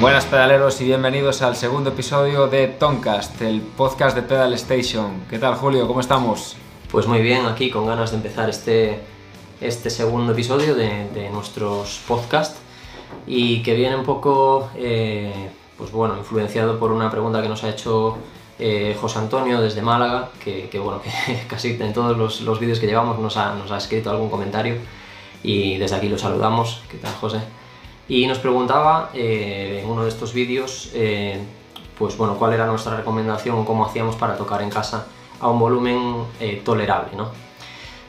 Buenas pedaleros y bienvenidos al segundo episodio de Toncast, el podcast de Pedal Station. ¿Qué tal Julio? ¿Cómo estamos? Pues muy bien, aquí con ganas de empezar este, este segundo episodio de, nuestros podcasts y que viene un poco, eh, pues bueno, influenciado por una pregunta que nos ha hecho eh, José Antonio desde Málaga, que, que bueno, que casi en todos los, los vídeos que llevamos nos ha, nos ha escrito algún comentario y desde aquí lo saludamos. ¿Qué tal José? Y nos preguntaba eh, en uno de estos vídeos, eh, pues bueno, cuál era nuestra recomendación o cómo hacíamos para tocar en casa a un volumen eh, tolerable, ¿no?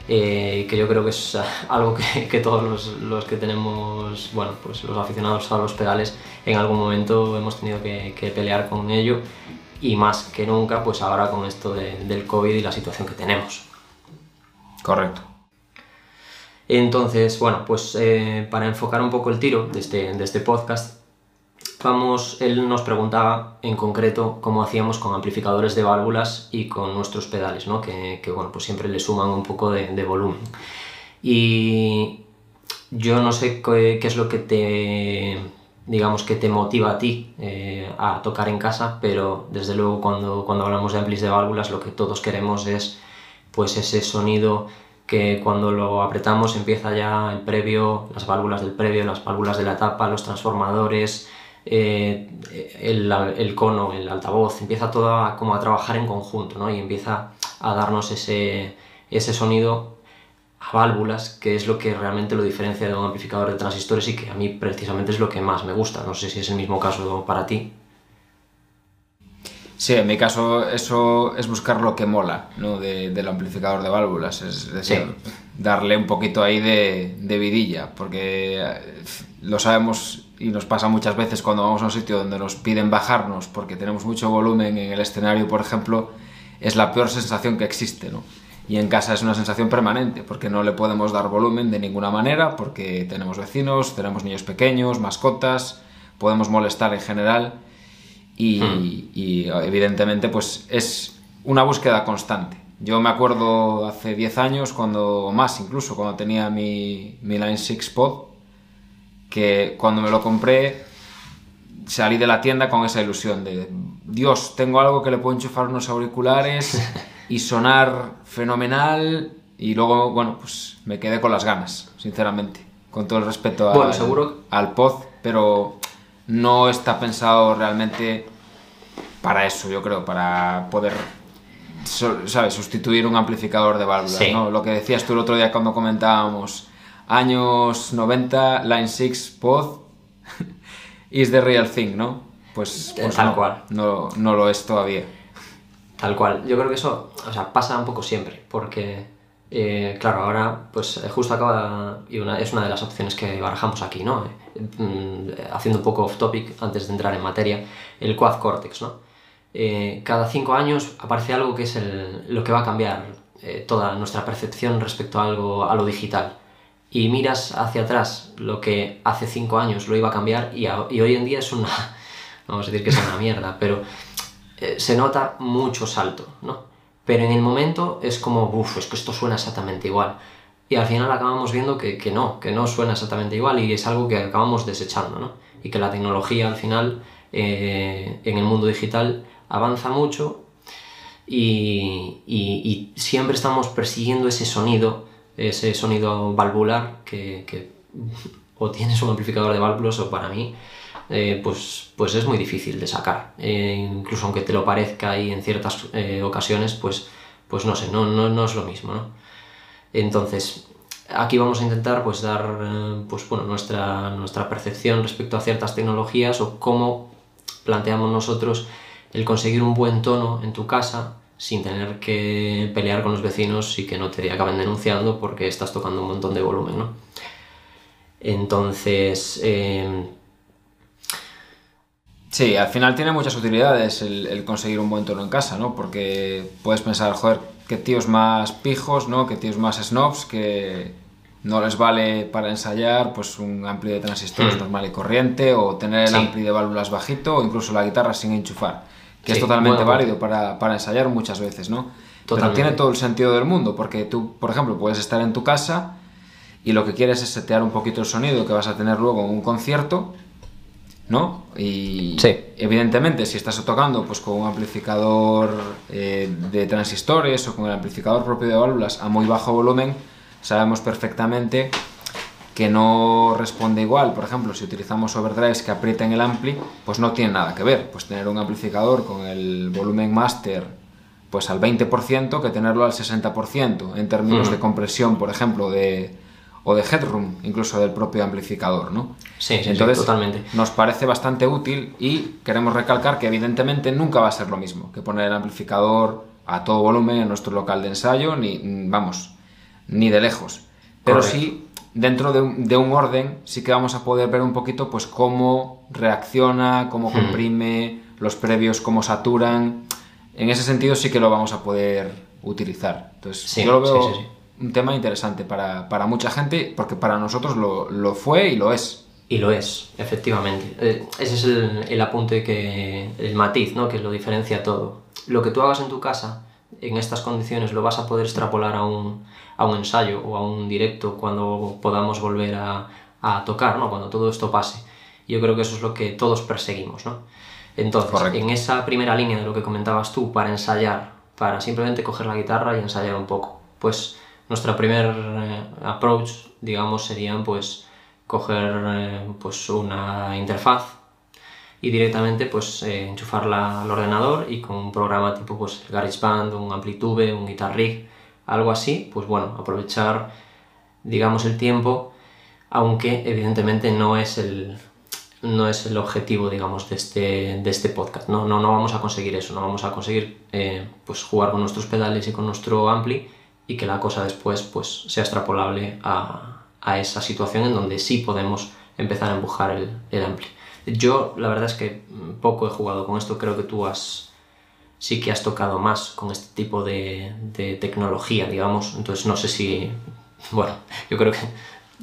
Eh, que yo creo que es algo que, todos los, los, que tenemos, bueno, pues los aficionados a los pedales en algún momento hemos tenido que, pelear con ello y más que nunca, pues ahora con esto de, del COVID y la situación que tenemos. Correcto. Entonces, bueno, pues eh, para enfocar un poco el tiro de este, de este podcast, vamos, él nos preguntaba en concreto cómo hacíamos con amplificadores de válvulas y con nuestros pedales, ¿no? que, que bueno, pues siempre le suman un poco de, volumen. Y yo no sé qué, qué, es lo que te, digamos, que te motiva a ti eh, a tocar en casa, pero desde luego cuando, cuando hablamos de amplis de válvulas lo que todos queremos es pues ese sonido que cuando lo apretamos empieza ya el previo, las válvulas del previo, las válvulas de la tapa, los transformadores, eh, el, cono, el altavoz, empieza todo a, como a trabajar en conjunto ¿no? y empieza a darnos ese, ese sonido a válvulas, que es lo que realmente lo diferencia de un amplificador de transistores y que a mí precisamente es lo que más me gusta. No sé si es el mismo caso para ti. Sí, en mi caso eso es buscar lo que mola ¿no? de, del amplificador de válvulas, es decir, sí. darle un poquito ahí de, de, vidilla, porque lo sabemos y nos pasa muchas veces cuando vamos a un sitio donde nos piden bajarnos porque tenemos mucho volumen en el escenario, por ejemplo, es la peor sensación que existe, ¿no? Y en casa es una sensación permanente, porque no le podemos dar volumen de ninguna manera, porque tenemos vecinos, tenemos niños pequeños, mascotas, podemos molestar en general y, hmm. y, evidentemente pues es una búsqueda constante. Yo me acuerdo hace 10 años, cuando más incluso, cuando tenía mi, mi Line 6 Pod, que cuando me lo compré salí de la tienda con esa ilusión de Dios, tengo algo que le puedo enchufar unos auriculares y sonar fenomenal y luego, bueno, pues me quedé con las ganas, sinceramente, con todo el respeto bueno, al, seguro. al pod, pero no está pensado realmente para eso, yo creo, para poder, ¿sabes?, sustituir un amplificador de válvulas, sí. ¿no? Lo que decías tú el otro día cuando comentábamos años 90, Line 6 Pod is the real thing, ¿no? Pues, pues tal no, cual. No, no lo es todavía. Tal cual. Yo creo que eso, o sea, pasa un poco siempre, porque, eh, claro, ahora, pues justo acaba, y una, es una de las opciones que barajamos aquí, ¿no? Eh, haciendo un poco off topic antes de entrar en materia, el Quad Cortex, ¿no? Eh, cada cinco años aparece algo que es el, lo que va a cambiar eh, toda nuestra percepción respecto a algo, a lo digital. Y miras hacia atrás lo que hace cinco años lo iba a cambiar y, a, y hoy en día es una, vamos a decir que es una mierda, pero eh, se nota mucho salto, ¿no? Pero en el momento es como, uff, es que esto suena exactamente igual. Y al final acabamos viendo que, que, no, que no suena exactamente igual y es algo que acabamos desechando, ¿no? Y que la tecnología al final, eh, en el mundo digital, avanza mucho y, siempre estamos persiguiendo ese sonido, ese sonido valvular que, o tienes un amplificador de válvulas o para mí eh, pues, pues es muy difícil de sacar. Eh, incluso aunque te lo parezca y en ciertas eh, ocasiones, pues, pues no sé, no, no, no es lo mismo. Entonces, aquí vamos a intentar pues dar pues, bueno, nuestra, nuestra percepción respecto a ciertas tecnologías o cómo planteamos nosotros el conseguir un buen tono en tu casa sin tener que pelear con los vecinos y que no te acaben denunciando porque estás tocando un montón de volumen, ¿no? Entonces... Eh... Sí, al final tiene muchas utilidades el, el, conseguir un buen tono en casa, ¿no? Porque puedes pensar, joder, qué tíos más pijos, ¿no? Qué tíos más snobs que no les vale para ensayar pues un ampli de transistores mm. normal y corriente o tener el sí. ampli de válvulas bajito o incluso la guitarra sin enchufar que sí, es totalmente bueno, válido para, para, ensayar muchas veces, ¿no? Totalmente. Pero tiene todo el sentido del mundo, porque tú, por ejemplo, puedes estar en tu casa y lo que quieres es setear un poquito el sonido que vas a tener luego en un concierto ¿no? Y Sí. evidentemente, si estás tocando pues, con un amplificador eh, de transistores o con el amplificador propio de válvulas a muy bajo volumen, sabemos perfectamente que no responde igual. Por ejemplo, si utilizamos overdrives que aprieten el ampli, pues no tiene nada que ver. Pues tener un amplificador con el volumen master pues al 20% que tenerlo al 60% en términos de compresión, por ejemplo, de, o de headroom, incluso del propio amplificador, ¿no? Sí, sí, sí, Entonces, totalmente. nos parece bastante útil y queremos recalcar que evidentemente nunca va a ser lo mismo que poner el amplificador a todo volumen en nuestro local de ensayo, ni vamos, ni de lejos. Pero Correcto. sí, dentro de un, de un orden, sí que vamos a poder ver un poquito pues cómo reacciona, cómo Hmm. comprime, los previos cómo saturan. En ese sentido sí que lo vamos a poder utilizar. Entonces, Sí, yo lo veo sí, sí, sí. un tema interesante para, para mucha gente, porque para nosotros lo, lo fue y lo es. Y lo es, efectivamente. Eh, ese es el, el apunte que. el matiz, ¿no? Que lo diferencia todo. Lo que tú hagas en tu casa, en estas condiciones, lo vas a poder extrapolar a un, a un ensayo o a un directo cuando podamos volver a, a tocar, ¿no? Cuando todo esto pase. Yo creo que eso es lo que todos perseguimos, ¿no? Entonces, Correcto. en esa primera línea de lo que comentabas tú, para ensayar, para simplemente coger la guitarra y ensayar un poco, pues nuestra primer eh, approach, digamos, serían pues coger eh, pues una interfaz y directamente pues eh, enchufarla al ordenador y con un programa tipo pues el GarageBand, un Amplitube, un Guitar Rig, algo así, pues bueno, aprovechar digamos el tiempo, aunque evidentemente no es el no es el objetivo digamos de este, de este podcast, ¿no? No, no vamos a conseguir eso, no vamos a conseguir eh, pues jugar con nuestros pedales y con nuestro ampli y que la cosa después pues sea extrapolable a, a esa situación en donde sí podemos empezar a empujar el, el ampli. Yo la verdad es que mm, poco he jugado con esto, creo que tú has sí que has tocado más con este tipo de, de tecnología, digamos, entonces no sé si, bueno, yo creo que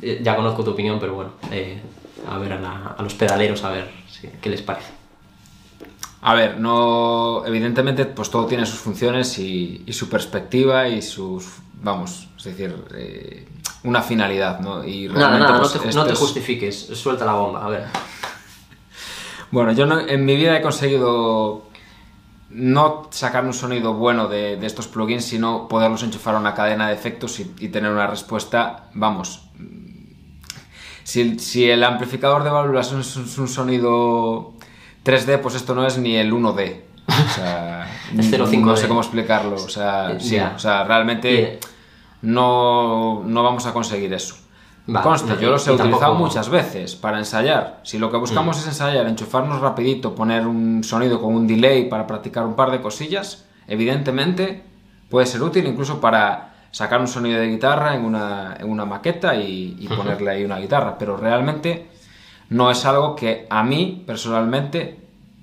eh, ya conozco tu opinión, pero bueno, eh, a ver a, la- a los pedaleros, a ver si- qué les parece. A ver, no. Evidentemente, pues todo tiene sus funciones y, y su perspectiva y sus. Vamos, es decir, eh, una finalidad, ¿no? Y realmente, nada, pues, no te, esto no te es- justifiques, suelta la bomba, a ver. Bueno, yo no- en mi vida he conseguido no sacar un sonido bueno de, de estos plugins, sino poderlos enchufar a una cadena de efectos y, y tener una respuesta, vamos. Si, el- si el amplificador de válvulas es un, es un sonido 3D, pues esto no es ni el 1D. O sea, Es 0,5D. no sé cómo explicarlo. O sea, sí, ya. o sea, realmente no, no vamos a conseguir eso. Vale, Conste, no, yo los he utilizado tampoco- muchas veces para ensayar. Si lo que buscamos Mm. es ensayar, enchufarnos rapidito, poner un sonido con un delay para practicar un par de cosillas, evidentemente puede ser útil incluso para sacar un sonido de guitarra en una, en una maqueta y, y ponerle ahí una guitarra. Pero realmente no es algo que a mí personalmente,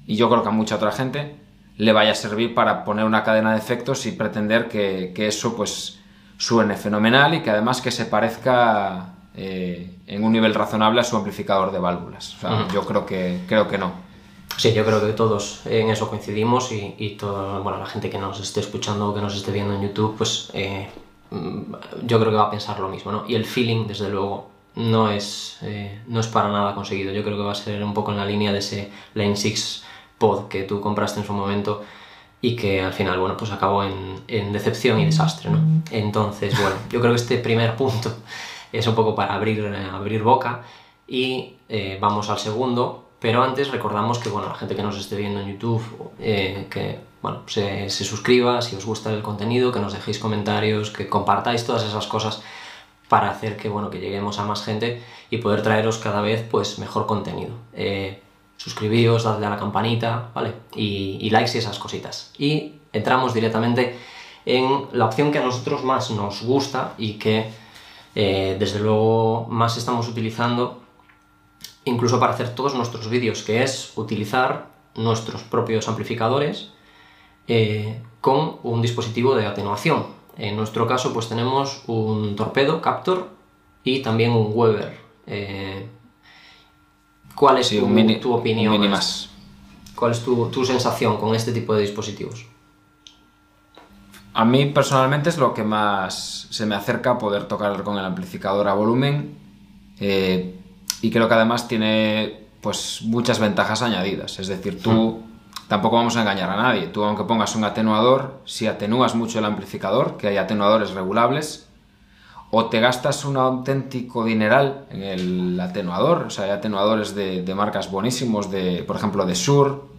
y yo creo que a mucha otra gente, le vaya a servir para poner una cadena de efectos y pretender que, que eso pues suene fenomenal y que además que se parezca eh, en un nivel razonable a su amplificador de válvulas. O sea, Ujú. yo creo que, creo que no. Sí, yo creo que todos en eso coincidimos y, y todo, bueno, la gente que nos esté escuchando o que nos esté viendo en YouTube, pues eh, mm, yo creo que va a pensar lo mismo, ¿no? Y el feeling, desde luego, no es, eh, no es para nada conseguido. Yo creo que va a ser un poco en la línea de ese Lane 6 Pod que tú compraste en su momento y que al final, bueno, pues acabó en, en decepción y desastre, ¿no? Entonces, bueno, yo creo que este primer punto es un poco para abrir, eh, abrir boca y eh, vamos al segundo, pero antes recordamos que, bueno, la gente que nos esté viendo en YouTube, eh, que, bueno, se, se suscriba si os gusta el contenido, que nos dejéis comentarios, que compartáis todas esas cosas para hacer que, bueno, que lleguemos a más gente y poder traeros cada vez, pues, mejor contenido. Eh, suscribíos, dadle a la campanita, ¿vale? Y, y likes y esas cositas. Y entramos directamente en la opción que a nosotros más nos gusta y que eh, desde luego más estamos utilizando incluso para hacer todos nuestros vídeos, que es utilizar nuestros propios amplificadores eh, con un dispositivo de atenuación. En nuestro caso pues tenemos un torpedo Captor y también un Weber. Eh, ¿Cuál es Sí, tu, un mini, tu opinión? un mini a más. ¿Cuál es tu, tu sensación con este tipo de dispositivos? A mí personalmente es lo que más se me acerca a poder tocar con el amplificador a volumen eh, y creo que además tiene pues muchas ventajas añadidas. Es decir, tú tampoco vamos a engañar a nadie. Tú aunque pongas un atenuador, si atenúas mucho el amplificador, que hay atenuadores regulables, o te gastas un auténtico dineral en el atenuador. O sea, hay atenuadores de, marcas buenísimos, de, por ejemplo, de Sur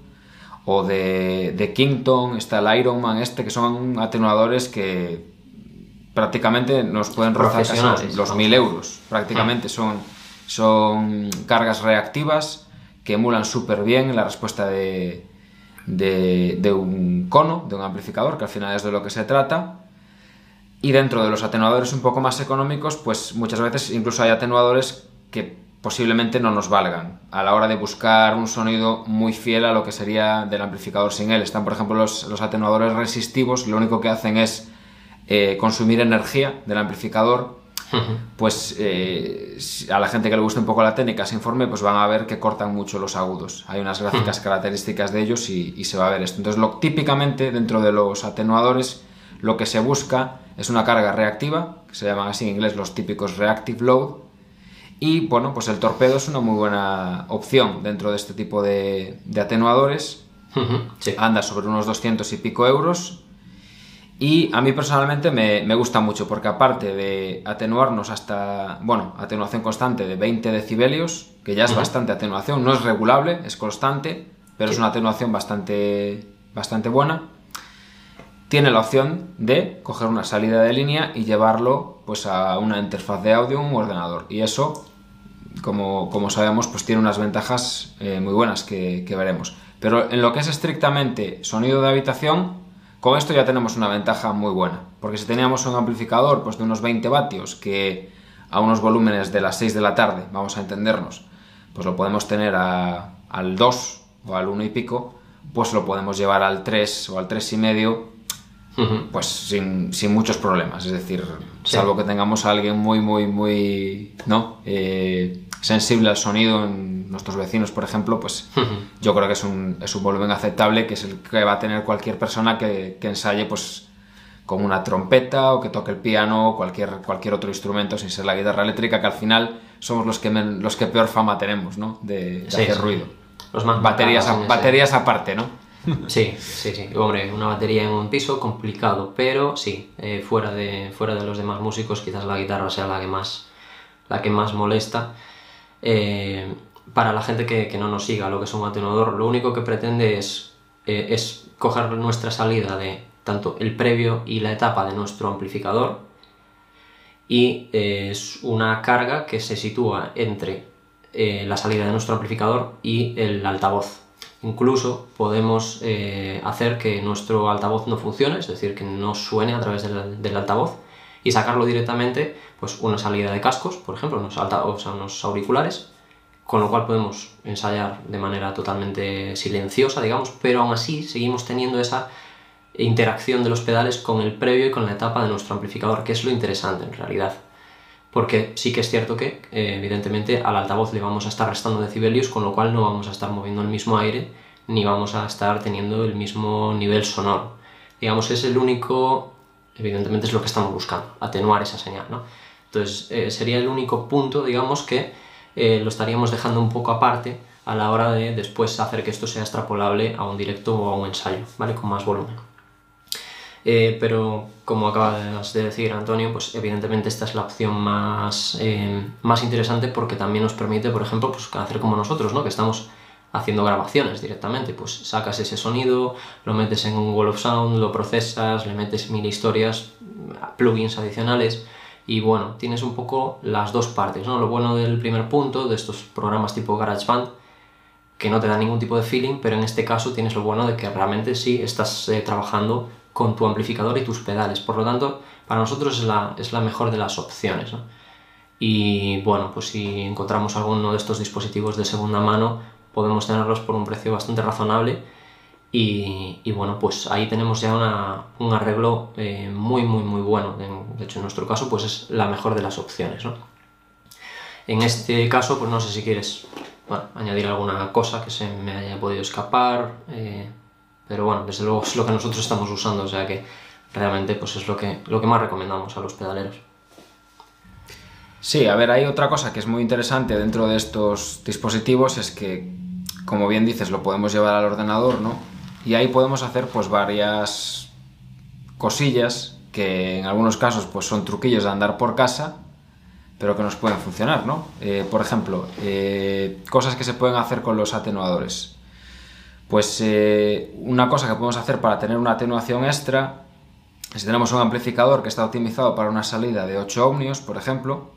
o de, de Kington, está el Ironman este, que son atenuadores que prácticamente nos pueden rozar los mil euros. Prácticamente son, son cargas reactivas que emulan súper bien la respuesta de, de, un cono, de un amplificador, que al final es de lo que se trata. Y dentro de los atenuadores un poco más económicos, pues muchas veces incluso hay atenuadores que posiblemente no nos valgan a la hora de buscar un sonido muy fiel a lo que sería del amplificador sin él. Están, por ejemplo, los, los atenuadores resistivos, lo único que hacen es eh, consumir energía del amplificador, pues eh, a la gente que le guste un poco la técnica, se informe, pues van a ver que cortan mucho los agudos. Hay unas gráficas características de ellos y, se va a ver esto. Entonces, lo, típicamente dentro de los atenuadores, lo que se busca es una carga reactiva, que se llaman así en inglés los típicos reactive load. Y bueno, pues el torpedo es una muy buena opción dentro de este tipo de, atenuadores. Anda sobre unos 200 y pico euros. Y a mí personalmente me, gusta mucho porque aparte de atenuarnos hasta, bueno, atenuación constante de 20 decibelios, que ya es bastante atenuación, no es regulable, es constante, pero es una atenuación bastante, bastante buena, tiene la opción de coger una salida de línea y llevarlo pues a una interfaz de audio un ordenador. Y eso, como, como sabemos, pues tiene unas ventajas eh, muy buenas que, veremos. Pero en lo que es estrictamente sonido de habitación, con esto ya tenemos una ventaja muy buena, porque si teníamos un amplificador pues, de unos 20 vatios que a unos volúmenes de las 6 de la tarde, vamos a entendernos, pues lo podemos tener al 2 o al 1 y pico, pues lo podemos llevar al 3 o al 3 y medio, pues sin, muchos problemas. Es decir, salvo que tengamos a alguien muy, muy, muy, ¿no? Eh, sensible al sonido en nuestros vecinos, por ejemplo, pues yo creo que es un, es un, volumen aceptable, que es el que va a tener cualquier persona que, que, ensaye pues con una trompeta o que toque el piano o cualquier, cualquier otro instrumento sin ser la guitarra eléctrica, que al final somos los que, los que peor fama tenemos, ¿no? De, hacer ruido. Los más baterías, baterías aparte, ¿no? Sí, sí, sí. Hombre, una batería en un piso, complicado, pero sí, eh, fuera, de, fuera de los demás músicos, quizás la guitarra sea la que más, la que más molesta. Eh, para la gente que, no nos siga lo que es un atenuador, lo único que pretende es, eh, es coger nuestra salida de tanto el previo y la etapa de nuestro amplificador y es una carga que se sitúa entre la salida de nuestro amplificador y el altavoz. Incluso podemos hacer que nuestro altavoz no funcione, es decir, que no suene a través del, altavoz y sacarlo directamente, pues una salida de cascos, por ejemplo, unos, unos auriculares, con lo cual podemos ensayar de manera totalmente silenciosa, digamos, pero aún así seguimos teniendo esa interacción de los pedales con el previo y con la etapa de nuestro amplificador, que es lo interesante en realidad. Porque sí que es cierto que, eh, evidentemente, al altavoz le vamos a estar restando decibelios, con lo cual no vamos a estar moviendo el mismo aire, ni vamos a estar teniendo el mismo nivel sonoro. Digamos, es el único, evidentemente es lo que estamos buscando, atenuar esa señal, ¿no? Entonces, eh, sería el único punto, digamos, que eh, lo estaríamos dejando un poco aparte a la hora de después hacer que esto sea extrapolable a un directo o a un ensayo, ¿vale? Con más volumen. Eh, pero como acabas de decir Antonio, pues evidentemente esta es la opción más, eh, más interesante porque también nos permite, por ejemplo, pues hacer como nosotros, ¿no? Que estamos haciendo grabaciones directamente, pues sacas ese sonido, lo metes en un Wall of Sound, lo procesas, le metes mil historias, plugins adicionales y bueno, tienes un poco las dos partes, ¿no? Lo bueno del primer punto, de estos programas tipo GarageBand, que no te da ningún tipo de feeling, pero en este caso tienes lo bueno de que realmente sí estás eh, trabajando con tu amplificador y tus pedales. Por lo tanto, para nosotros es la, es la mejor de las opciones. ¿no? Y bueno, pues si encontramos alguno de estos dispositivos de segunda mano, podemos tenerlos por un precio bastante razonable y, bueno, pues ahí tenemos ya un arreglo eh, muy, muy, muy bueno. De hecho, en nuestro caso, pues es la mejor de las opciones. ¿no? En este caso, pues no sé si quieres añadir alguna cosa que se me haya podido escapar, eh, pero bueno, desde luego es lo que nosotros estamos usando, o sea que realmente pues es lo que, lo que más recomendamos a los pedaleros. Sí, a ver, hay otra cosa que es muy interesante dentro de estos dispositivos, es que, como bien dices, lo podemos llevar al ordenador, ¿no? Y ahí podemos hacer pues varias cosillas que en algunos casos pues son truquillos de andar por casa, pero que nos pueden funcionar, ¿no? Eh, por ejemplo, eh, cosas que se pueden hacer con los atenuadores. Pues eh, una cosa que podemos hacer para tener una atenuación extra, si tenemos un amplificador que está optimizado para una salida de 8 ohmios, por ejemplo,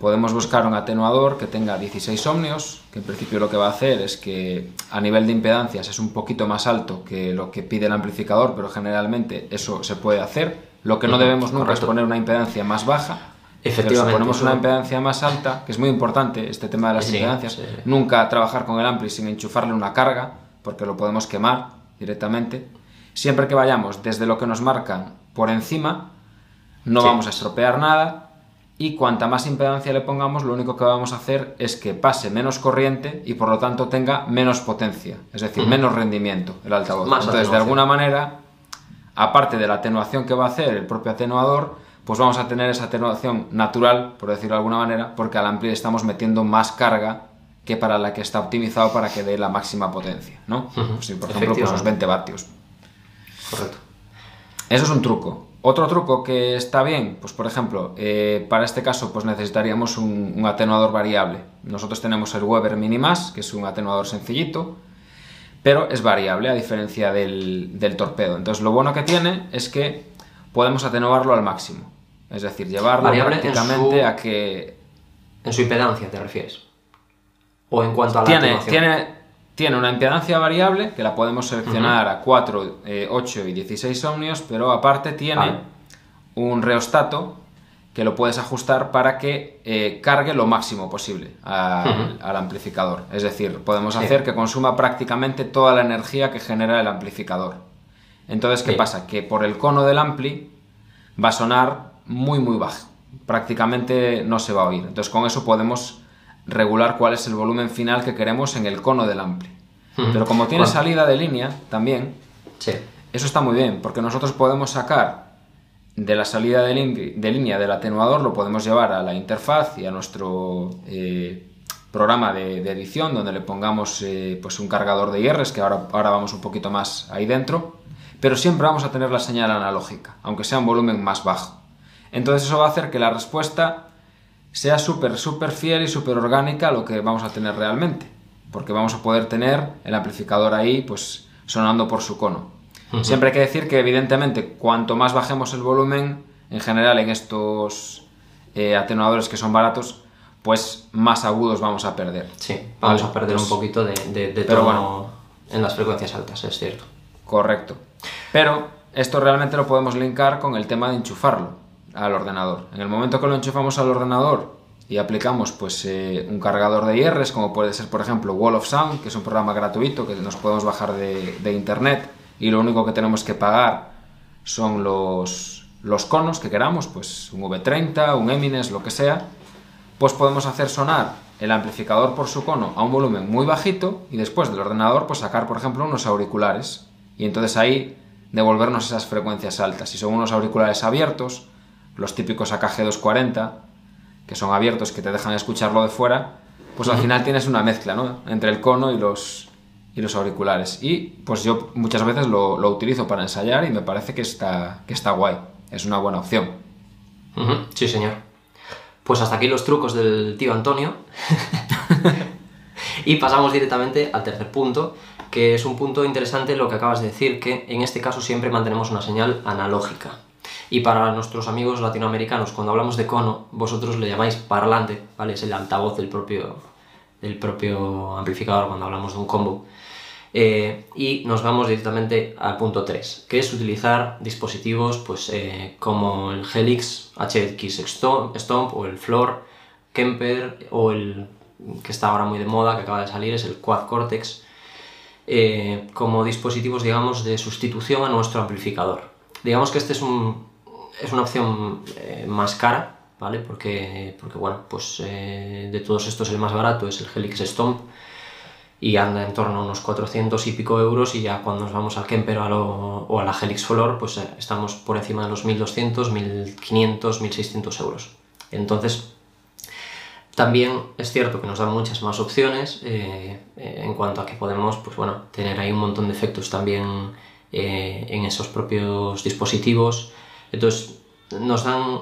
Podemos buscar un atenuador que tenga 16 ohmios, que en principio lo que va a hacer es que a nivel de impedancias es un poquito más alto que lo que pide el amplificador, pero generalmente eso se puede hacer. Lo que no debemos nunca es poner una impedancia más baja. Efectivamente. si ponemos una impedancia más alta, que es muy importante este tema de las impedancias, nunca trabajar con el ampli sin enchufarle una carga, porque lo podemos quemar directamente. Siempre que vayamos desde lo que nos marcan por encima, no vamos a estropear nada y cuanta más impedancia le pongamos, lo único que vamos a hacer es que pase menos corriente y por lo tanto tenga menos potencia, es decir, menos rendimiento el altavoz. Entonces, de alguna manera, aparte de la atenuación que va a hacer el propio atenuador, pues vamos a tener esa atenuación natural, por decirlo de alguna manera, porque al ampli estamos metiendo más carga que para la que está optimizado para que dé la máxima potencia, ¿no? Pues por ejemplo, pues los 20 vatios. Correcto. Eso es un truco. Otro truco que está bien, pues por ejemplo, eh, para este caso pues necesitaríamos un, atenuador variable. Nosotros tenemos el Weber Minimas, que es un atenuador sencillito, pero es variable a diferencia del, torpedo. Entonces lo bueno que tiene es que podemos atenuarlo al máximo. Es decir, llevarlo prácticamente a que... En su impedancia te refieres. O en cuanto a la tiene, Tiene, tiene una impedancia variable que la podemos seleccionar a 4, 8 eh, y 16 ohmios, pero aparte tiene un reostato que lo puedes ajustar para que eh, cargue lo máximo posible al, amplificador. Es decir, podemos hacer que consuma prácticamente toda la energía que genera el amplificador. Entonces, ¿qué pasa? Que por el cono del ampli va a sonar muy muy bajo. Prácticamente no se va a oír. Entonces, con eso podemos regular cuál es el volumen final que queremos en el cono del ampli. Pero como tiene salida de línea también, eso está muy bien, porque nosotros podemos sacar de la salida de, línea del atenuador, lo podemos llevar a la interfaz y a nuestro eh, programa de, edición, donde le pongamos eh, pues un cargador de IRs, que ahora, ahora vamos un poquito más ahí dentro, pero siempre vamos a tener la señal analógica, aunque sea un volumen más bajo. Entonces eso va a hacer que la respuesta sea súper, súper fiel y súper orgánica a lo que vamos a tener realmente. Porque vamos a poder tener el amplificador ahí, pues, sonando por su cono. Siempre hay que decir que, evidentemente, cuanto más bajemos el volumen, en general en estos eh, atenuadores que son baratos, pues más agudos vamos a perder. Sí, vamos a perder un pues poquito de, de, tono en las frecuencias altas, es cierto. Correcto. Pero esto realmente lo podemos linkar con el tema de enchufarlo al ordenador. En el momento que lo enchufamos al ordenador y aplicamos pues eh, un cargador de IRs, como puede ser por ejemplo Wall of Sound, que es un programa gratuito que nos podemos bajar de, internet y lo único que tenemos que pagar son los, los conos que queramos, pues un V30, un Emines, lo que sea, pues podemos hacer sonar el amplificador por su cono a un volumen muy bajito y después del ordenador pues sacar por ejemplo unos auriculares y entonces ahí devolvernos esas frecuencias altas. Si son unos auriculares abiertos, los típicos AKG 240, que son abiertos, que te dejan escucharlo de fuera, pues al final tienes una mezcla, ¿no? Entre el cono y los, y los auriculares. Y pues yo muchas veces lo, utilizo para ensayar y me parece que está, que está guay. Es una buena opción. Sí, señor. Pues hasta aquí los trucos del tío Antonio. y pasamos directamente al tercer punto, que es un punto interesante lo que acabas de decir, que en este caso siempre mantenemos una señal analógica. Y para nuestros amigos latinoamericanos, cuando hablamos de cono, vosotros le llamáis parlante, ¿vale? Es el altavoz del propio, del propio amplificador cuando hablamos de un combo. Eh, y nos vamos directamente al punto 3, que es utilizar dispositivos pues, eh, como el Helix HX Stomp o el Floor Kemper o el que está ahora muy de moda, que acaba de salir, es el Quad Cortex, eh, como dispositivos digamos de sustitución a nuestro amplificador. Digamos que este es un, es una opción eh, más cara, ¿vale? Porque, porque bueno, pues eh, de todos estos el más barato es el Helix Stomp y anda en torno a unos 400 y pico euros y ya cuando nos vamos al Kemper o a, la Helix Flor pues eh, estamos por encima de los 1200, 1500, 1600 euros. Entonces, también es cierto que nos dan muchas más opciones en cuanto a que podemos pues, bueno, tener ahí un montón de efectos también en esos propios dispositivos. Entonces nos dan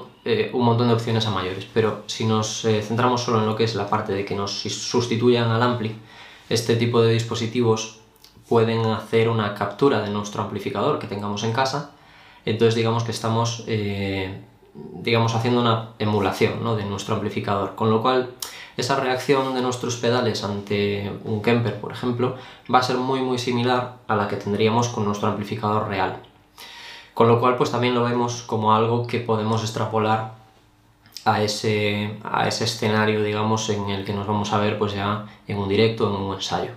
un montón de opciones a mayores, pero si nos centramos solo en lo que es la parte de que nos sustituyan al ampli, este tipo de dispositivos pueden hacer una captura de nuestro amplificador que tengamos en casa. Entonces digamos que estamos digamos, haciendo una emulación ¿no? de nuestro amplificador, con lo cual esa reacción de nuestros pedales ante un Kemper, por ejemplo, va a ser muy muy similar a la que tendríamos con nuestro amplificador real. Con lo cual, pues también lo vemos como algo que podemos extrapolar a ese, a ese escenario, digamos, en el que nos vamos a ver pues ya en un directo, en un ensayo.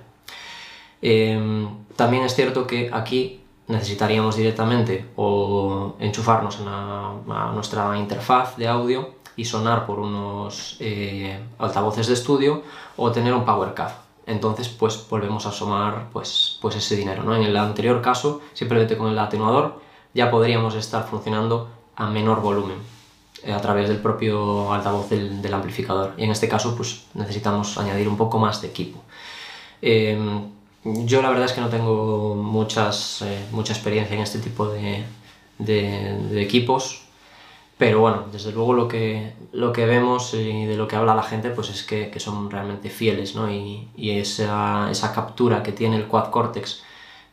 Em, también es cierto que aquí necesitaríamos directamente o enchufarnos a, nuestra interfaz de audio y sonar por unos eh, altavoces de estudio o tener un power caf. Entonces, pues volvemos a sumar pues, pues ese dinero. ¿no? En el anterior caso, simplemente con el atenuador, ya podríamos estar funcionando a menor volumen eh, a través del propio altavoz del, amplificador. Y en este caso, pues necesitamos añadir un poco más de equipo. Eh, yo la verdad es que no tengo muchas, eh, mucha experiencia en este tipo de, de, equipos, pero bueno, desde luego lo que, lo que vemos y de lo que habla la gente pues es que, que son realmente fieles, ¿no? Y, y esa, esa, captura que tiene el Quad Cortex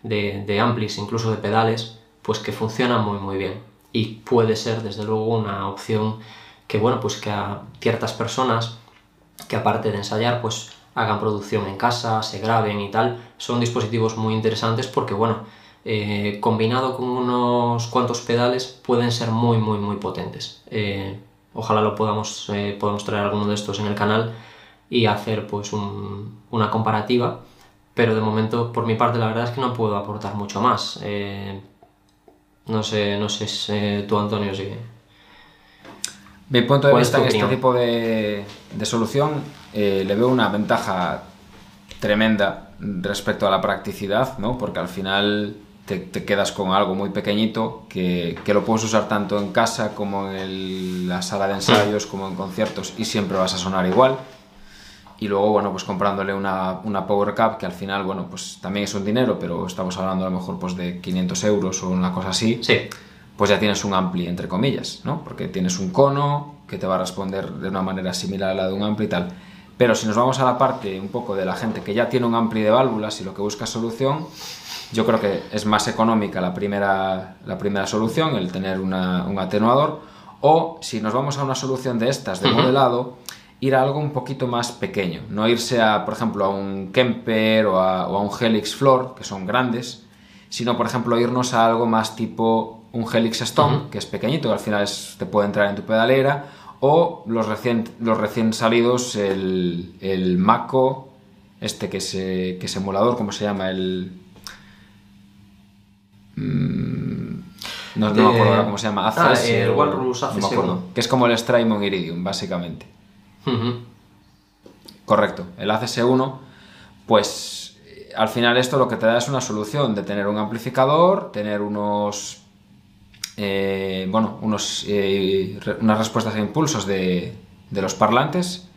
de, de amplis, incluso de pedales, pues que funciona muy muy bien. Y puede ser desde luego una opción que bueno, pues que a ciertas personas que aparte de ensayar, pues hagan producción en casa, se graben y tal, son dispositivos muy interesantes porque, bueno, eh, combinado con unos cuantos pedales pueden ser muy, muy, muy potentes. Eh, ojalá lo podamos, eh, podamos traer alguno de estos en el canal y hacer pues una comparativa, pero de momento, por mi parte, la verdad es que no puedo aportar mucho más. No sé, no sé tú, Antonio, si... Mi punto de vista en este tipo de, de solución eh, le veo una ventaja tremenda respecto a la practicidad, ¿no? Porque al final te, quedas con algo muy pequeñito que, que, lo puedes usar tanto en casa como en la sala de ensayos, como en conciertos y siempre vas a sonar igual. Y luego, bueno, pues comprándole una, una Power Cup que al final, bueno, pues también es un dinero, pero estamos hablando a lo mejor pues de 500 euros o una cosa así. Sí. Pues ya tienes un ampli, entre comillas, ¿no? Porque tienes un cono que te va a responder de una manera similar a la de un ampli y tal. Pero si nos vamos a la parte un poco de la gente que ya tiene un ampli de válvulas y lo que busca solución, yo creo que es más económica la primera, la primera solución, el tener un atenuador, o si nos vamos a una solución de estas, de modelado, ir a algo un poquito más pequeño, no irse a, por ejemplo, a un Kemper o a, un Helix Floor, que son grandes, sino, por ejemplo, irnos a algo más tipo un Helix Stone, que es pequeñito, que al final te puede entrar en tu pedalera, o los recién, los recién salidos, el, el Mako, este que es, que es emulador, ¿cómo se llama? El... Mm, no, me acuerdo ahora cómo se llama. ah, el Walrus AC1. que es como el Strymon Iridium, básicamente. Correcto. El ACS1, pues al final esto lo que te da es una solución de tener un amplificador, tener unos eh, bueno, unos, eh, unas respuestas a impulsos de, de, los parlantes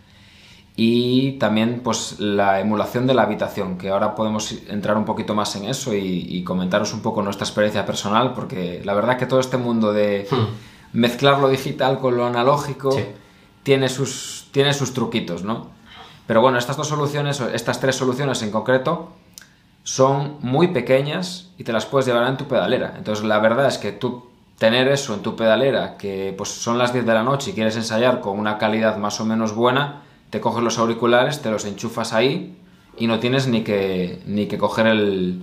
y también pues la emulación de la habitación, que ahora podemos entrar un poquito más en eso y, comentaros un poco nuestra experiencia personal, porque la verdad que todo este mundo de hmm. mezclar lo digital con lo analógico tiene, sus, tiene sus truquitos, ¿no? Pero bueno, estas dos soluciones, estas tres soluciones en concreto, son muy pequeñas y te las puedes llevar en tu pedalera. Entonces la verdad es que tú tener eso en tu pedalera, que pues son las 10 de la noche y quieres ensayar con una calidad más o menos buena, te coges los auriculares, te los enchufas ahí y no tienes ni que, ni que coger el,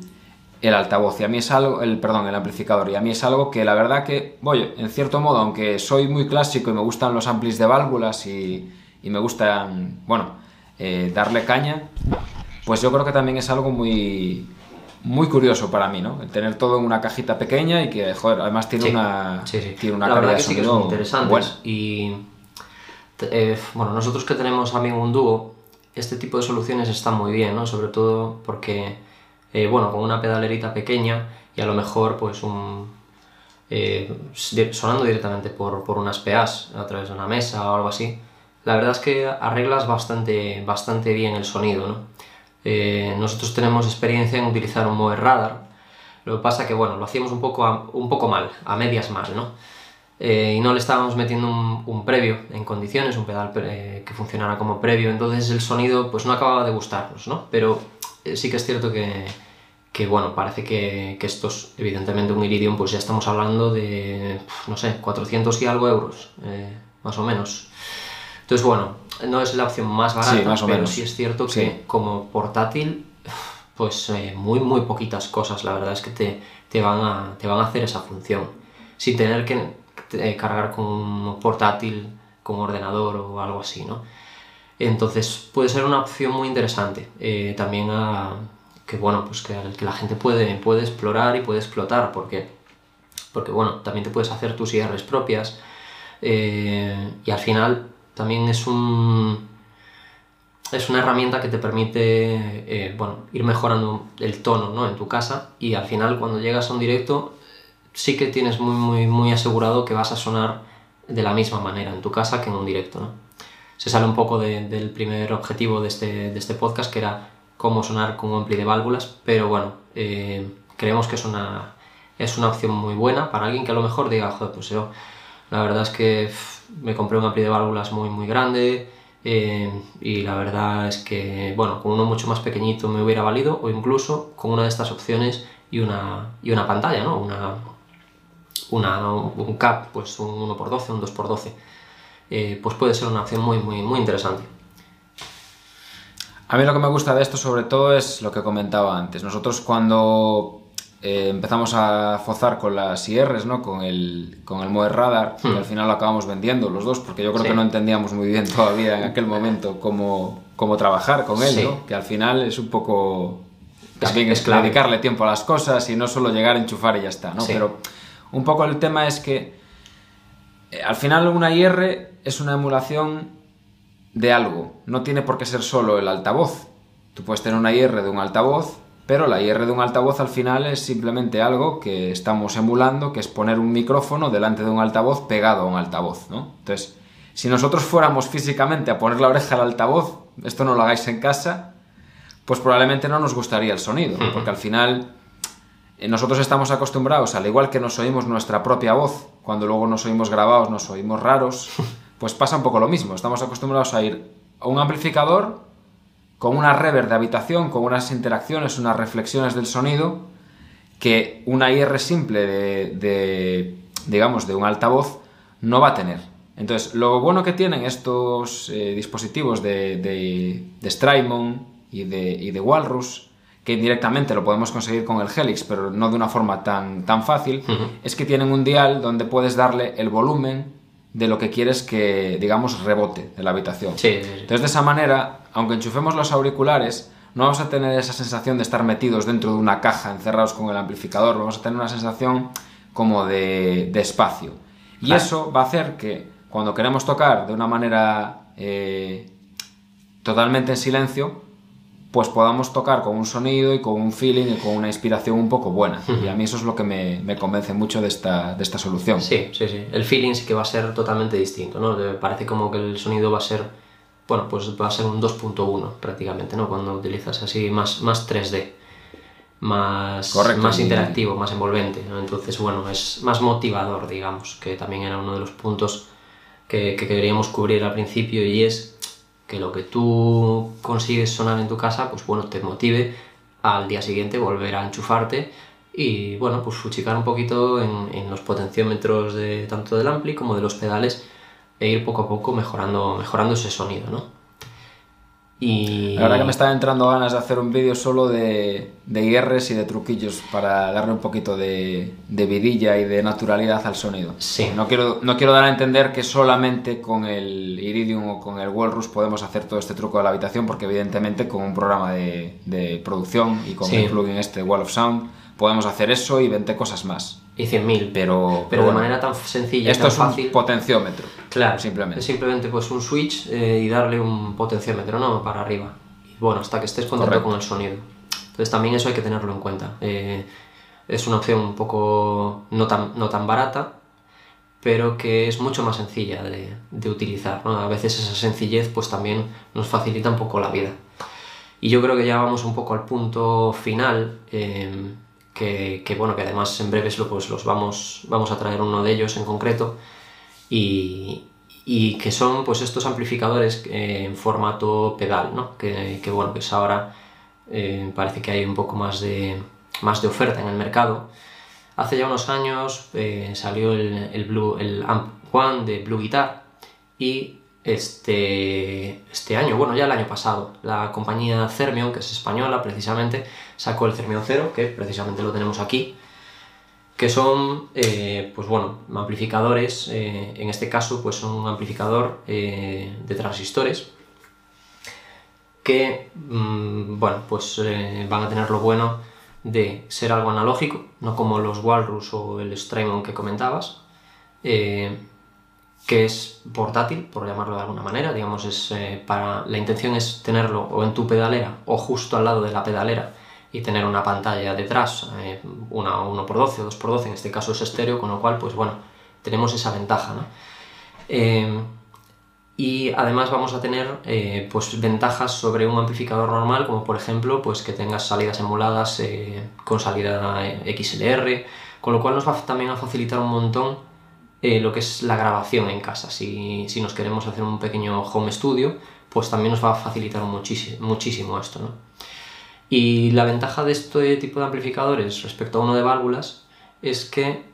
el altavoz. Y a mí es algo, el, perdón, el amplificador. Y a mí es algo que la verdad que, voy, en cierto modo, aunque soy muy clásico y me gustan los amplis de válvulas y, y me gusta, bueno, eh, darle caña, pues yo creo que también es algo muy, muy curioso para mí, ¿no? El tener todo en una cajita pequeña y que, joder, además tiene una, Tiene una La verdad que sí que son interesantes. Y, eh, bueno, nosotros que tenemos también un dúo, este tipo de soluciones están muy bien, ¿no? Sobre todo porque, eh, bueno, con una pedalerita pequeña y a lo mejor, pues, un... Eh, sonando directamente por, por unas PAs a través de una mesa o algo así, la verdad es que arreglas bastante, bastante bien el sonido, ¿no? Eh, nosotros tenemos experiencia en utilizar un Mover Radar, lo que pasa que, bueno, lo hacíamos un poco, un poco mal, a medias mal, ¿no? Eh, y no le estábamos metiendo un, previo en condiciones, un pedal que funcionara como previo, entonces el sonido pues no acababa de gustarnos, ¿no? Pero sí que es cierto que, que bueno, parece que, que estos, evidentemente un Iridium, pues ya estamos hablando de, no sé, 400 y algo euros, eh, más o menos. Entonces, bueno, no es la opción más barata, pero sí es cierto que como portátil, pues eh, muy, muy poquitas cosas, la verdad es que te, te, van a, te van a hacer esa función, sin tener que eh, cargar con un portátil, con un ordenador o algo así, ¿no? Entonces puede ser una opción muy interesante. también a, que bueno, pues que, que la gente puede, puede explorar y puede explotar, porque, porque bueno, también te puedes hacer tus IRs propias eh, y al final también es un es una herramienta que te permite eh, bueno, ir mejorando el tono ¿no? en tu casa y al final cuando llegas a un directo sí que tienes muy, muy, muy asegurado que vas a sonar de la misma manera en tu casa que en un directo. ¿no? Se sale un poco del primer objetivo de este, de este podcast que era cómo sonar con un ampli de válvulas, pero bueno, eh, creemos que es una, es una opción muy buena para alguien que a lo mejor diga, joder, pues yo la verdad es que me compré un ampli de válvulas muy muy grande eh, y la verdad es que, bueno, con uno mucho más pequeñito me hubiera valido o incluso con una de estas opciones y una, y una pantalla, ¿no? Una, una, un cap, pues un 1x12, un 2x12, eh, pues puede ser una opción muy, muy, muy interesante. A mí lo que me gusta de esto sobre todo es lo que comentaba antes. Nosotros cuando eh, empezamos a fozar con las IRs, ¿no? con el, con el Moe Radar, y hmm. al final lo acabamos vendiendo los dos, porque yo creo que no entendíamos muy bien todavía en aquel momento cómo, cómo trabajar con él, ¿no? que al final es un poco... También es, dedicarle tiempo a las cosas y no solo llegar a enchufar y ya está, ¿no? Pero un poco el tema es que eh, al final una IR es una emulación de algo. No tiene por qué ser solo el altavoz. Tú puedes tener una IR de un altavoz, pero la IR de un altavoz al final es simplemente algo que estamos emulando, que es poner un micrófono delante de un altavoz pegado a un altavoz, ¿no? Entonces, si nosotros fuéramos físicamente a poner la oreja al altavoz, esto no lo hagáis en casa, pues probablemente no nos gustaría el sonido, porque al final eh, nosotros estamos acostumbrados, al igual que nos oímos nuestra propia voz, cuando luego nos oímos grabados, nos oímos raros, pues pasa un poco lo mismo. Estamos acostumbrados a ir a un amplificador con una reverb de habitación, con unas interacciones, unas reflexiones del sonido, que una IR simple de, digamos, de un altavoz no va a tener. Entonces, lo bueno que tienen estos eh, dispositivos de, de, Strymon y de, y de Walrus, que directamente lo podemos conseguir con el Helix, pero no de una forma tan, tan fácil, es que tienen un dial donde puedes darle el volumen de lo que quieres que, digamos, rebote en la habitación. Entonces, de esa manera, aunque enchufemos los auriculares, no vamos a tener esa sensación de estar metidos dentro de una caja, encerrados con el amplificador, vamos a tener una sensación como de, espacio. Y eso va a hacer que cuando queremos tocar de una manera eh, totalmente en silencio, pues podamos tocar con un sonido y con un feeling y con una inspiración un poco buena. Y a mí eso es lo que me, me, convence mucho de esta, de esta solución. Sí, sí, sí. El feeling sí que va a ser totalmente distinto, ¿no? Parece como que el sonido va a ser, bueno, pues va a ser un 2.1 prácticamente, ¿no? Cuando utilizas así más, más 3D, más, más interactivo, más envolvente, ¿no? Entonces, bueno, es más motivador, digamos, que también era uno de los puntos que, que queríamos cubrir al principio y es que lo que tú consigues sonar en tu casa, pues bueno, te motive al día siguiente volver a enchufarte y bueno, pues fuchicar un poquito en, los potenciómetros de tanto del ampli como de los pedales e ir poco a poco mejorando, mejorando ese sonido, ¿no? Y... La verdad que me están entrando ganas de hacer un vídeo solo de, de IRs y de truquillos para darle un poquito de, de, vidilla y de naturalidad al sonido. Sí. No quiero, no quiero dar a entender que solamente con el Iridium o con el Walrus podemos hacer todo este truco de la habitación, porque evidentemente con un programa de, de producción y con el plugin este Wall of Sound podemos hacer eso y 20 cosas más. Y 100.000. Pero, pero, de manera tan sencilla esto tan es un potenciómetro. Claro. Simplemente. Es simplemente pues un switch eh, y darle un potenciómetro, ¿no? Para arriba. Y bueno, hasta que estés contento con el sonido. Entonces también eso hay que tenerlo en cuenta. Eh, es una opción un poco no tan, no tan barata, pero que es mucho más sencilla de, de utilizar. ¿no? A veces esa sencillez pues también nos facilita un poco la vida. Y yo creo que ya vamos un poco al punto final, eh, que, que, bueno, que además en breves pues, los vamos, vamos a traer uno de ellos en concreto, y, y que son pues estos amplificadores eh, en formato pedal, ¿no? que, que bueno, pues ahora eh, parece que hay un poco más de, más de oferta en el mercado. Hace ya unos años eh, salió el, el, Blue, el Amp One de Blue Guitar y este, este año, bueno, ya el año pasado, la compañía Thermion, que es española precisamente, sacó el Thermion Zero, que precisamente lo tenemos aquí, que son, eh, pues bueno, amplificadores, eh, en este caso, pues son un amplificador eh, de transistores, que, mmm, bueno, pues van a tener lo bueno de ser algo analógico, no como los Walrus o el Strymon que comentabas, que es portátil, por llamarlo de alguna manera, digamos, es eh, para la intención es tenerlo o en tu pedalera o justo al lado de la pedalera y tener una pantalla detrás, eh, una 1x12 o 2x12, en este caso es estéreo, con lo cual, pues bueno, tenemos esa ventaja, ¿no? Eh, y además vamos a tener pues ventajas sobre un amplificador normal, como por ejemplo, pues que tengas salidas emuladas con salida XLR, con lo cual nos va también a facilitar un montón eh, lo que es la grabación en casa. Si, si, nos queremos hacer un pequeño home studio, pues también nos va a facilitar muchísimo, muchísimo esto. ¿no? Y la ventaja de este tipo de amplificadores respecto a uno de válvulas es que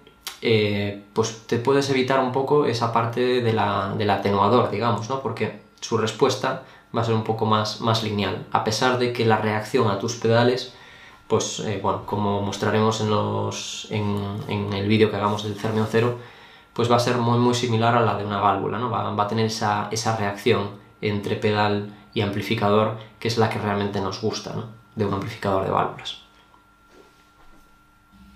eh, pues te puedes evitar un poco esa parte de la, del atenuador, digamos, ¿no? porque su respuesta va a ser un poco más, más lineal, a pesar de que la reacción a tus pedales, pues eh, bueno, como mostraremos en, los, en, en el vídeo que hagamos del Cero, pues va a ser muy, muy similar a la de una válvula, ¿no? va, va a tener esa, esa reacción entre pedal y amplificador, que es la que realmente nos gusta ¿no? de un amplificador de válvulas.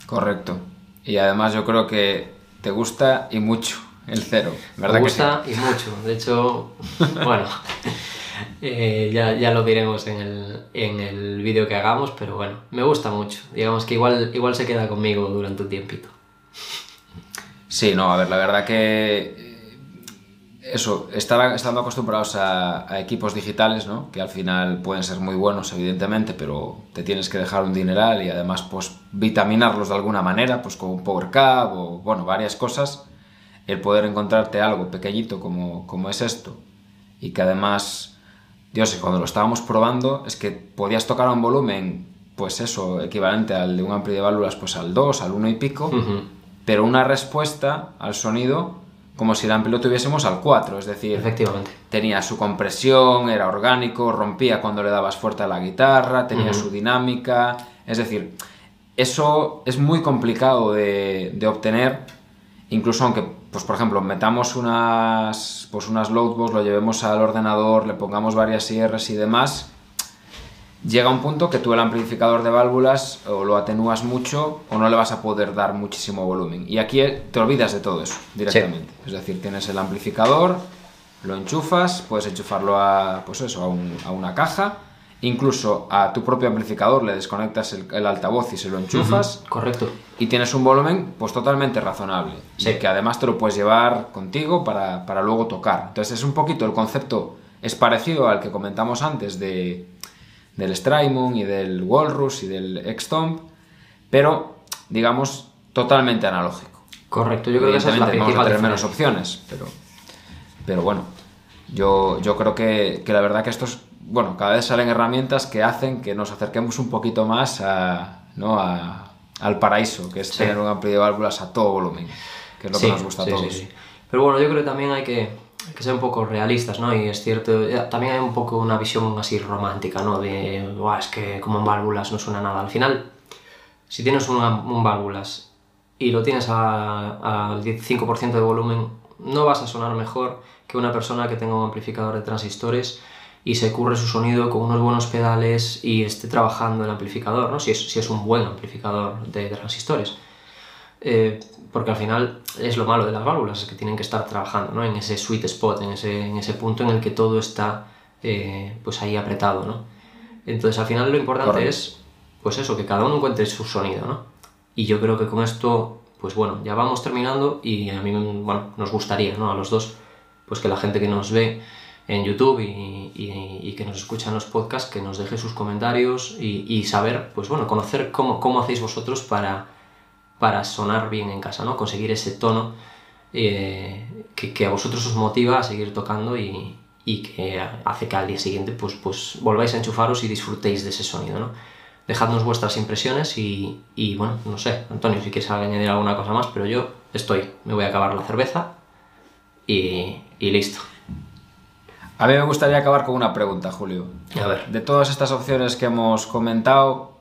Correcto. Y además yo creo que te gusta y mucho el cero, ¿verdad? Me gusta sí? y mucho. De hecho, bueno, eh, ya, ya, lo diremos en el, en el vídeo que hagamos, pero bueno, me gusta mucho. Digamos que igual, igual se queda conmigo durante un tiempito. Sí, no, a ver, la verdad que eso, estar, estando acostumbrados a, a, equipos digitales, ¿no? que al final pueden ser muy buenos, evidentemente, pero te tienes que dejar un dineral y además pues vitaminarlos de alguna manera, pues con un Power Cup o bueno, varias cosas, el poder encontrarte algo pequeñito como, como es esto y que además, Dios, cuando lo estábamos probando es que podías tocar un volumen, pues eso, equivalente al de un ampli de válvulas, pues al 2, al 1 y pico, uh -huh. Pero una respuesta al sonido como si el ampli lo tuviésemos al 4, es decir, Efectivamente. tenía su compresión, era orgánico, rompía cuando le dabas fuerte a la guitarra, tenía uh -huh. su dinámica, es decir, eso es muy complicado de, de, obtener, incluso aunque, pues por ejemplo, metamos unas, pues unas loadbox, lo llevemos al ordenador, le pongamos varias IRs y demás, llega un punto que tú el amplificador de válvulas o lo atenúas mucho o no le vas a poder dar muchísimo volumen. Y aquí te olvidas de todo eso directamente. Sí. Es decir, tienes el amplificador, lo enchufas, puedes enchufarlo a, pues eso, a, un, a, una caja, incluso a tu propio amplificador le desconectas el, el altavoz y se lo enchufas. Uh -huh. Correcto. Y tienes un volumen pues totalmente razonable. Sí. Y que además te lo puedes llevar contigo para, para luego tocar. Entonces es un poquito el concepto, es parecido al que comentamos antes de del Strymon y del Walrus y del Xtomp, pero digamos totalmente analógico. Correcto, yo creo que esa es la principal vamos a tener menos opciones, pero, pero bueno, yo, yo creo que, que, la verdad que estos, bueno, cada vez salen herramientas que hacen que nos acerquemos un poquito más a, ¿no? a, al paraíso, que es sí. tener un amplio de válvulas a todo volumen, que es lo sí, que nos gusta sí, a todos. Pero bueno, yo creo que también hay que, que ser un poco realistas, ¿no? Y es cierto, también hay un poco una visión así romántica, ¿no? De, es que como en válvulas no suena nada. Al final, si tienes un, un válvulas y lo tienes al 5% de volumen, no vas a sonar mejor que una persona que tenga un amplificador de transistores y se curre su sonido con unos buenos pedales y esté trabajando el amplificador, ¿no? Si es, si es un buen amplificador de transistores. Eh, porque al final es lo malo de las válvulas, es que tienen que estar trabajando ¿no? en ese sweet spot, en ese, en ese punto en el que todo está eh, pues ahí apretado. ¿no? Entonces al final lo importante Correcto. es pues eso, que cada uno encuentre su sonido. ¿no? Y yo creo que con esto pues bueno, ya vamos terminando y a mí, bueno, nos gustaría, ¿no? A los dos, pues que la gente que nos ve en YouTube y, y, que nos escucha en los podcasts, que nos deje sus comentarios y, y saber, pues bueno, conocer cómo, cómo hacéis vosotros para, para sonar bien en casa, ¿no? Conseguir ese tono eh, que, que, a vosotros os motiva a seguir tocando y, y, que hace que al día siguiente pues, pues volváis a enchufaros y disfrutéis de ese sonido, ¿no? Dejadnos vuestras impresiones y, y bueno, no sé, Antonio, si quieres añadir alguna cosa más, pero yo estoy, me voy a acabar la cerveza y, y listo. A mí me gustaría acabar con una pregunta, Julio. A ver. De todas estas opciones que hemos comentado,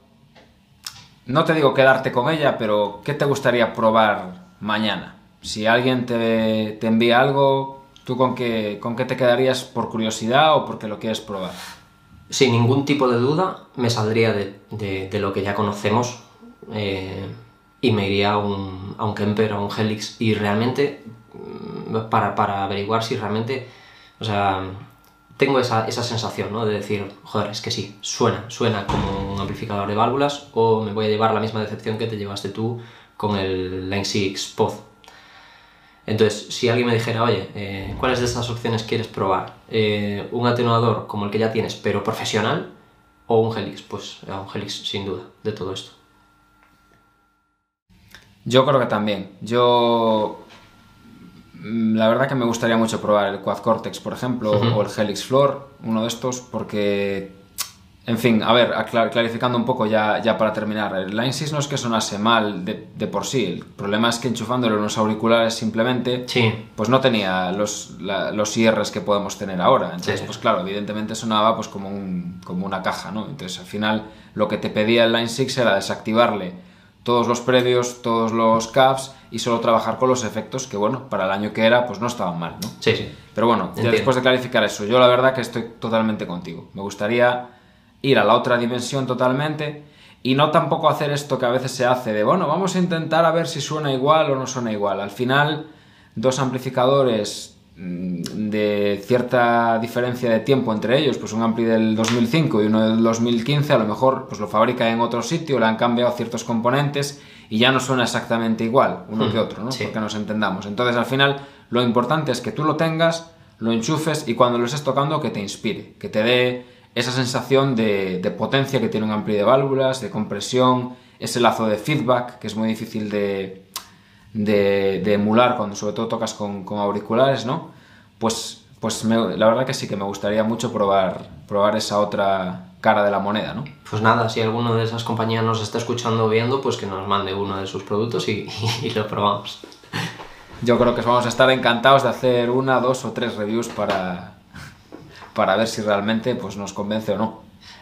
no te digo quedarte con ella, pero ¿qué te gustaría probar mañana? Si alguien te, te envía algo, ¿tú con qué, con qué te quedarías por curiosidad o porque lo quieres probar? Sin ningún tipo de duda, me saldría de, de, lo que ya conocemos eh, y me iría a un, a un Kemper, a un Helix, y realmente, mm, para, para averiguar si realmente, o sea, tengo esa, esa sensación, ¿no? De decir, joder, es que sí, suena, suena como un amplificador de válvulas, o me voy a llevar la misma decepción que te llevaste tú con el Line 6 Pod. Entonces, si alguien me dijera, oye, eh, ¿cuáles de estas opciones quieres probar? Eh, ¿Un atenuador como el que ya tienes, pero profesional? ¿O un Helix? Pues a un Helix, sin duda, de todo esto. Yo creo que también. Yo la verdad que me gustaría mucho probar el Quad Cortex, por ejemplo, uh -huh. o el Helix Floor, uno de estos, porque, en fin, a ver, clarificando un poco ya, ya para terminar, el Line 6 no es que sonase mal de, de por sí, el problema es que enchufándole unos auriculares simplemente, sí. pues no tenía los, la, los IRs que podemos tener ahora, entonces, sí. pues claro, evidentemente sonaba pues como, un, como una caja, ¿no? Entonces, al final, lo que te pedía el Line 6 era desactivarle todos los previos, todos los caps y solo trabajar con los efectos que, bueno, para el año que era, pues no estaban mal, ¿no? Sí, sí. Pero bueno, ya después de clarificar eso, yo la verdad que estoy totalmente contigo. Me gustaría ir a la otra dimensión totalmente y no tampoco hacer esto que a veces se hace de, bueno, vamos a intentar a ver si suena igual o no suena igual. Al final, dos amplificadores mm, de cierta diferencia de tiempo entre ellos, pues un ampli del 2005 y uno del 2015, a lo mejor pues lo fabrica en otro sitio, le han cambiado ciertos componentes y ya no suena exactamente igual uno mm, que otro, ¿no? Sí. Porque nos entendamos. Entonces, al final, lo importante es que tú lo tengas, lo enchufes y cuando lo estés tocando que te inspire, que te dé esa sensación de, de potencia que tiene un ampli de válvulas, de compresión, ese lazo de feedback que es muy difícil de, de, de emular cuando sobre todo tocas con, con auriculares, ¿no? Pues, pues me, la verdad que sí que me gustaría mucho probar, probar esa otra cara de la moneda, ¿no? Pues nada, si alguno de esas compañías nos está escuchando o viendo, pues que nos mande uno de sus productos y, y, y lo probamos. Yo creo que vamos a estar encantados de hacer una, dos o tres reviews para, para ver si realmente pues, nos convence o no.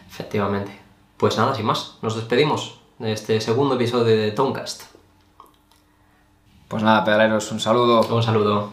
Efectivamente. Pues nada, sin más, nos despedimos de este segundo episodio de Tomcast. Pues nada, pedaleros, un saludo. Un saludo.